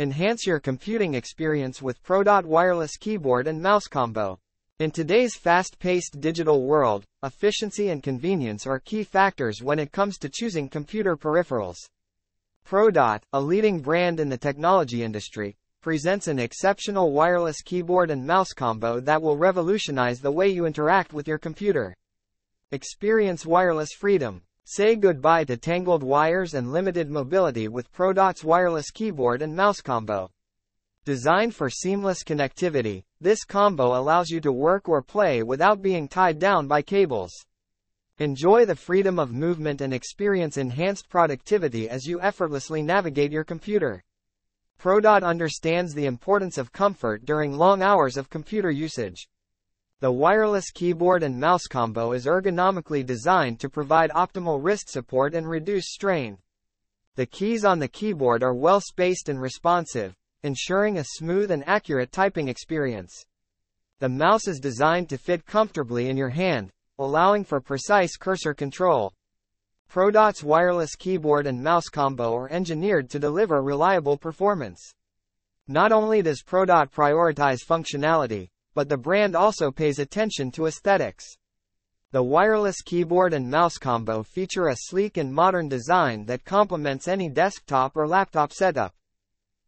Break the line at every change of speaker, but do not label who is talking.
Enhance your computing experience with ProDot wireless keyboard and mouse combo. In today's fast-paced digital world, efficiency and convenience are key factors when it comes to choosing computer peripherals. ProDot, a leading brand in the technology industry, presents an exceptional wireless keyboard and mouse combo that will revolutionize the way you interact with your computer. Experience wireless freedom. Say goodbye to tangled wires and limited mobility with ProDot's wireless keyboard and mouse combo. Designed for seamless connectivity, this combo allows you to work or play without being tied down by cables. Enjoy the freedom of movement and experience enhanced productivity as you effortlessly navigate your computer. ProDot understands the importance of comfort during long hours of computer usage. The wireless keyboard and mouse combo is ergonomically designed to provide optimal wrist support and reduce strain. The keys on the keyboard are well spaced and responsive, ensuring a smooth and accurate typing experience. The mouse is designed to fit comfortably in your hand, allowing for precise cursor control. ProDot's wireless keyboard and mouse combo are engineered to deliver reliable performance. Not only does ProDot prioritize functionality, but the brand also pays attention to aesthetics. The wireless keyboard and mouse combo feature a sleek and modern design that complements any desktop or laptop setup.